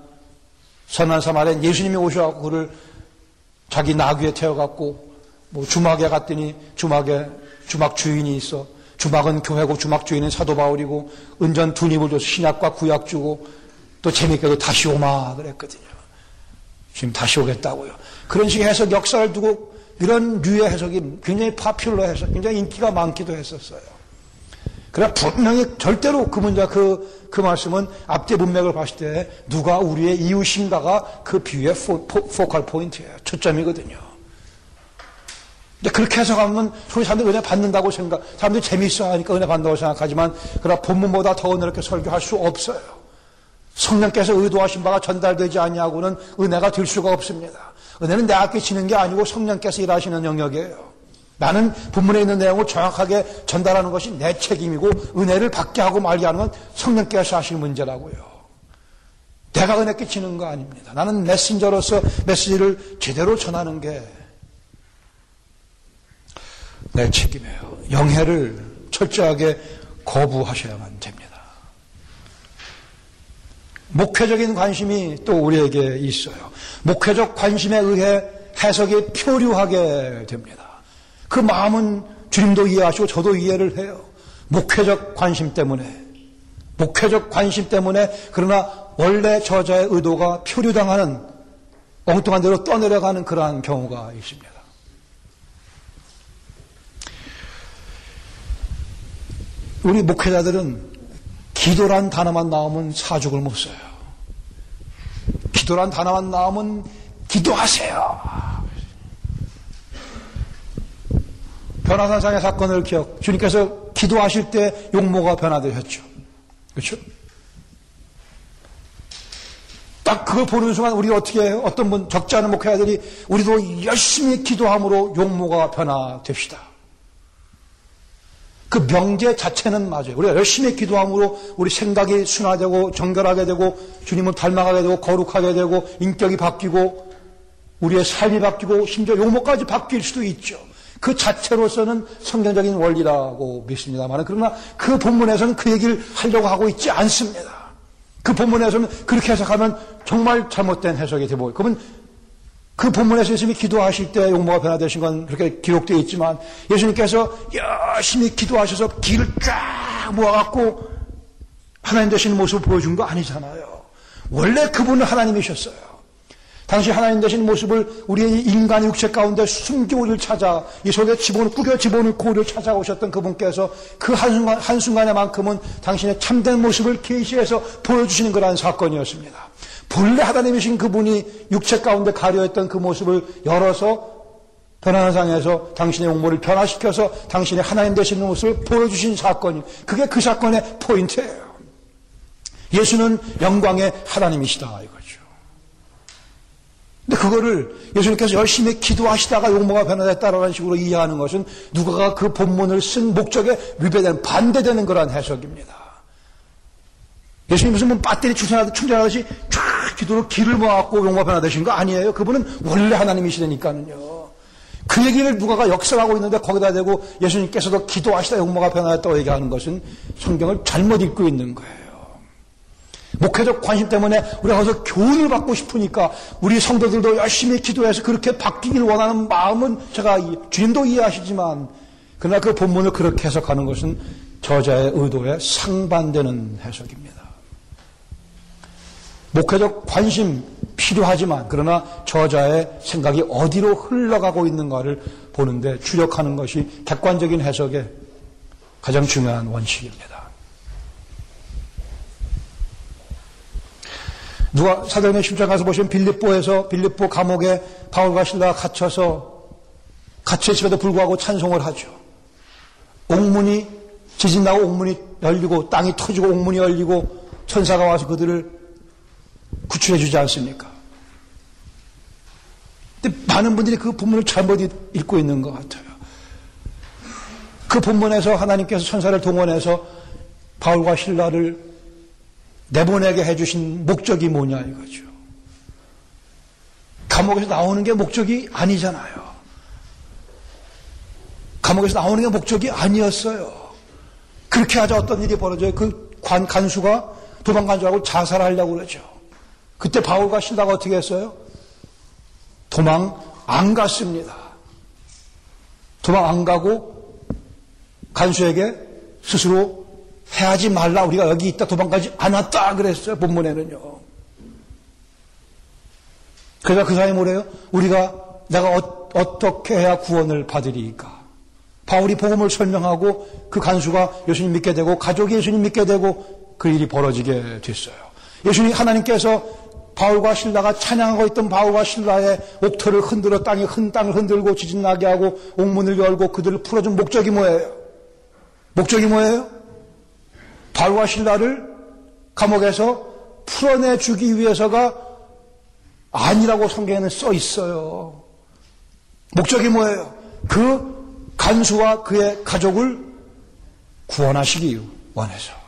선한 사마리아 예수님이 오셔갖고 그를 자기 나귀에 태워갖고 뭐 주막에 갔더니 주막에 주막 주인이 있어 주막은 교회고 주막 주인은 사도 바울이고 은전 두 입을 줘서 신약과 구약 주고 또 재밌게도 다시 오마 그랬거든요. 지금 다시 오겠다고요. 그런 식의 해석 역사를 두고 이런 류의 해석이 굉장히 popular해서 굉장히 인기가 많기도 했었어요. 그러나 분명히 절대로 그 문제, 그, 그 말씀은 앞뒤 문맥을 봤을 때 누가 우리의 이웃인가가 그 비유의 포, 포, focal point예요. 초점이거든요. 근데 그렇게 해석하면 소위 사람들이 은혜 받는다고 생각, 사람들이 재미있어 하니까 은혜 받는다고 생각하지만 그러나 본문보다 더 은혜롭게 설교할 수 없어요. 성령께서 의도하신 바가 전달되지 않냐고는 은혜가 될 수가 없습니다. 은혜는 내가 끼치는 게 아니고 성령께서 일하시는 영역이에요. 나는 본문에 있는 내용을 정확하게 전달하는 것이 내 책임이고 은혜를 받게 하고 말게 하는 건 성령께서 하실 문제라고요. 내가 은혜 끼치는 거 아닙니다. 나는 메신저로서 메시지를 제대로 전하는 게 내 책임이에요. 영해를 철저하게 거부하셔야만 됩니다. 목회적인 관심이 또 우리에게 있어요. 목회적 관심에 의해 해석이 표류하게 됩니다. 그 마음은 주님도 이해하시고 저도 이해를 해요. 목회적 관심 때문에. 목회적 관심 때문에 그러나 원래 저자의 의도가 표류당하는 엉뚱한 대로 떠내려가는 그러한 경우가 있습니다. 우리 목회자들은 기도란 단어만 나오면 사죽을 못 써요. 기도란 단어만 나오면 기도하세요. 변화산상의 사건을 기억. 주님께서 기도하실 때 용모가 변화되셨죠. 그렇죠? 딱 그걸 보는 순간 우리가 어떻게? 어떤 분 적지 않은 목회자들이 우리도 열심히 기도함으로 용모가 변화됩시다. 그 명제 자체는 맞아요. 우리가 열심히 기도함으로 우리 생각이 순화되고 정결하게 되고 주님을 닮아가게 되고 거룩하게 되고 인격이 바뀌고 우리의 삶이 바뀌고 심지어 용모까지 바뀔 수도 있죠. 그 자체로서는 성경적인 원리라고 믿습니다만 그러나 그 본문에서는 그 얘기를 하려고 하고 있지 않습니다. 그 본문에서는 그렇게 해석하면 정말 잘못된 해석이 되고 그러면 그 본문에서 예수님이 기도하실 때 용모가 변화되신 건 그렇게 기록되어 있지만 예수님께서 열심히 기도하셔서 길을 쫙 모아갖고 하나님 되시는 모습을 보여준 거 아니잖아요. 원래 그분은 하나님이셨어요. 당시 하나님 되신 모습을 우리의 인간 육체 가운데 숨기우를 찾아 이 속에 집어넣, 꾸겨 집어넣고 우리를 찾아오셨던 그분께서 그 한순간, 한순간에만큼은 당신의 참된 모습을 계시해서 보여주시는 그러한 사건이었습니다. 본래 하나님이신 그분이 육체 가운데 가려했던 그 모습을 열어서 변화한 상에서 당신의 용모를 변화시켜서 당신의 하나님 되신 모습을 보여주신 사건이 그게 그 사건의 포인트예요. 예수는 영광의 하나님이시다 이거죠. 근데 그거를 예수님께서 열심히 기도하시다가 용모가 변화됐다라는 식으로 이해하는 것은 누가가 그 본문을 쓴 목적에 위배되는 반대되는 그러한 해석입니다. 예수님 무슨 뭐 배터리 충전하듯이 쫙 기도로 길을 모아갖고 용과 변화되신 거 아니에요. 그분은 원래 하나님이시라니까는요. 그 얘기를 누가가 역설하고 있는데 거기다 대고 예수님께서도 기도하시다 용모가 변화했다고 얘기하는 것은 성경을 잘못 읽고 있는 거예요. 목회적 관심 때문에 우리가 가서 교훈을 받고 싶으니까 우리 성도들도 열심히 기도해서 그렇게 바뀌길 원하는 마음은 제가 주님도 이해하시지만 그러나 그 본문을 그렇게 해석하는 것은 저자의 의도에 상반되는 해석입니다. 목회적 관심 필요하지만 그러나 저자의 생각이 어디로 흘러가고 있는가를 보는데 추력하는 것이 객관적인 해석의 가장 중요한 원칙입니다. 누가 사도행전 10장 가서 보시면 빌립보에서 빌립보 감옥에 바울과 신라가 갇혀서 갇혀있음에도 불구하고 찬송을 하죠. 옥문이 지진 나고 옥문이 열리고 땅이 터지고 옥문이 열리고 천사가 와서 그들을 구출해 주지 않습니까? 근데 많은 분들이 그 본문을 잘못 읽고 있는 것 같아요. 그 본문에서 하나님께서 천사를 동원해서 바울과 신라를 내보내게 해주신 목적이 뭐냐 이거죠. 감옥에서 나오는 게 목적이 아니잖아요. 감옥에서 나오는 게 목적이 아니었어요. 그렇게 하자 어떤 일이 벌어져요. 그 관, 간수가 도망간 줄 알고 자살하려고 그러죠. 그때 바울과 신라가 어떻게 했어요? 도망 안 갔습니다. 도망 안 가고 간수에게 스스로 해하지 말라. 우리가 여기 있다 도망가지 않았다. 그랬어요. 본문에는요. 그래서 그 사람이 뭐래요? 우리가 내가 어, 떻게 해야 구원을 받으리까? 바울이 복음을 설명하고 그 간수가 예수님 믿게 되고 가족이 예수님 믿게 되고 그 일이 벌어지게 됐어요. 예수님 하나님께서 바울과 신라가 찬양하고 있던 바울과 신라의 옥터를 흔들어 땅에 흔 땅을 흔들고 지진 나게 하고 옥문을 열고 그들을 풀어준 목적이 뭐예요? 목적이 뭐예요? 바울과 신라를 감옥에서 풀어내 주기 위해서가 아니라고 성경에는 써 있어요. 목적이 뭐예요? 그 간수와 그의 가족을 구원하시기 원해서.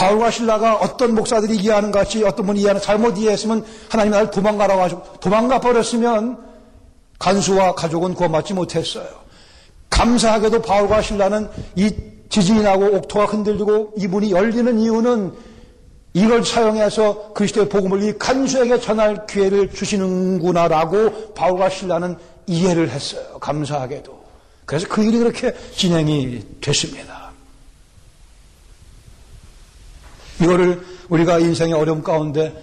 바울과 신라가 어떤 목사들이 이해하는 것 같이 어떤 분이 이해하는 잘못 이해했으면 하나님 나를 도망가라고 하시고 도망가 버렸으면 간수와 가족은 구원받지 못했어요. 감사하게도 바울과 신라는 이 지진이 나고 옥토가 흔들리고 이분이 열리는 이유는 이걸 사용해서 그리스도의 복음을 이 간수에게 전할 기회를 주시는구나라고 바울과 신라는 이해를 했어요. 감사하게도. 그래서 그 일이 그렇게 진행이 됐습니다. 이거를 우리가 인생의 어려움 가운데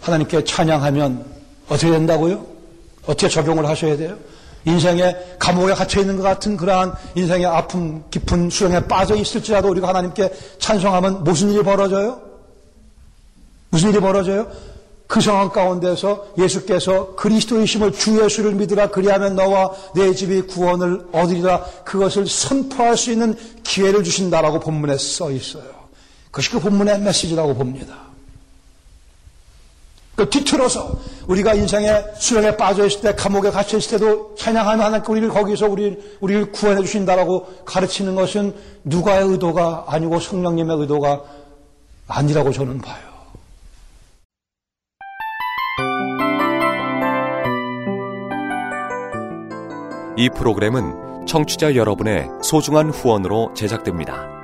하나님께 찬양하면 어떻게 된다고요? 어떻게 적용을 하셔야 돼요? 인생의 감옥에 갇혀 있는 것 같은 그러한 인생의 아픔 깊은 수렁에 빠져 있을지라도 우리가 하나님께 찬송하면 무슨 일이 벌어져요? 무슨 일이 벌어져요? 그 상황 가운데서 예수께서 그리스도의심을 주 예수를 믿으라 그리하면 너와 내 집이 구원을 얻으리라 그것을 선포할 수 있는 기회를 주신다라고 본문에 써 있어요. 그것이 그 본문의 메시지라고 봅니다. 그 뒤틀어서 우리가 인생의 수렁에 빠져 있을 때 감옥에 갇혀 있을 때도 찬양하면 하나님께 우리를 거기서 우리, 우리를 구원해 주신다라고 가르치는 것은 누가의 의도가 아니고 성령님의 의도가 아니라고 저는 봐요. 이 프로그램은 청취자 여러분의 소중한 후원으로 제작됩니다.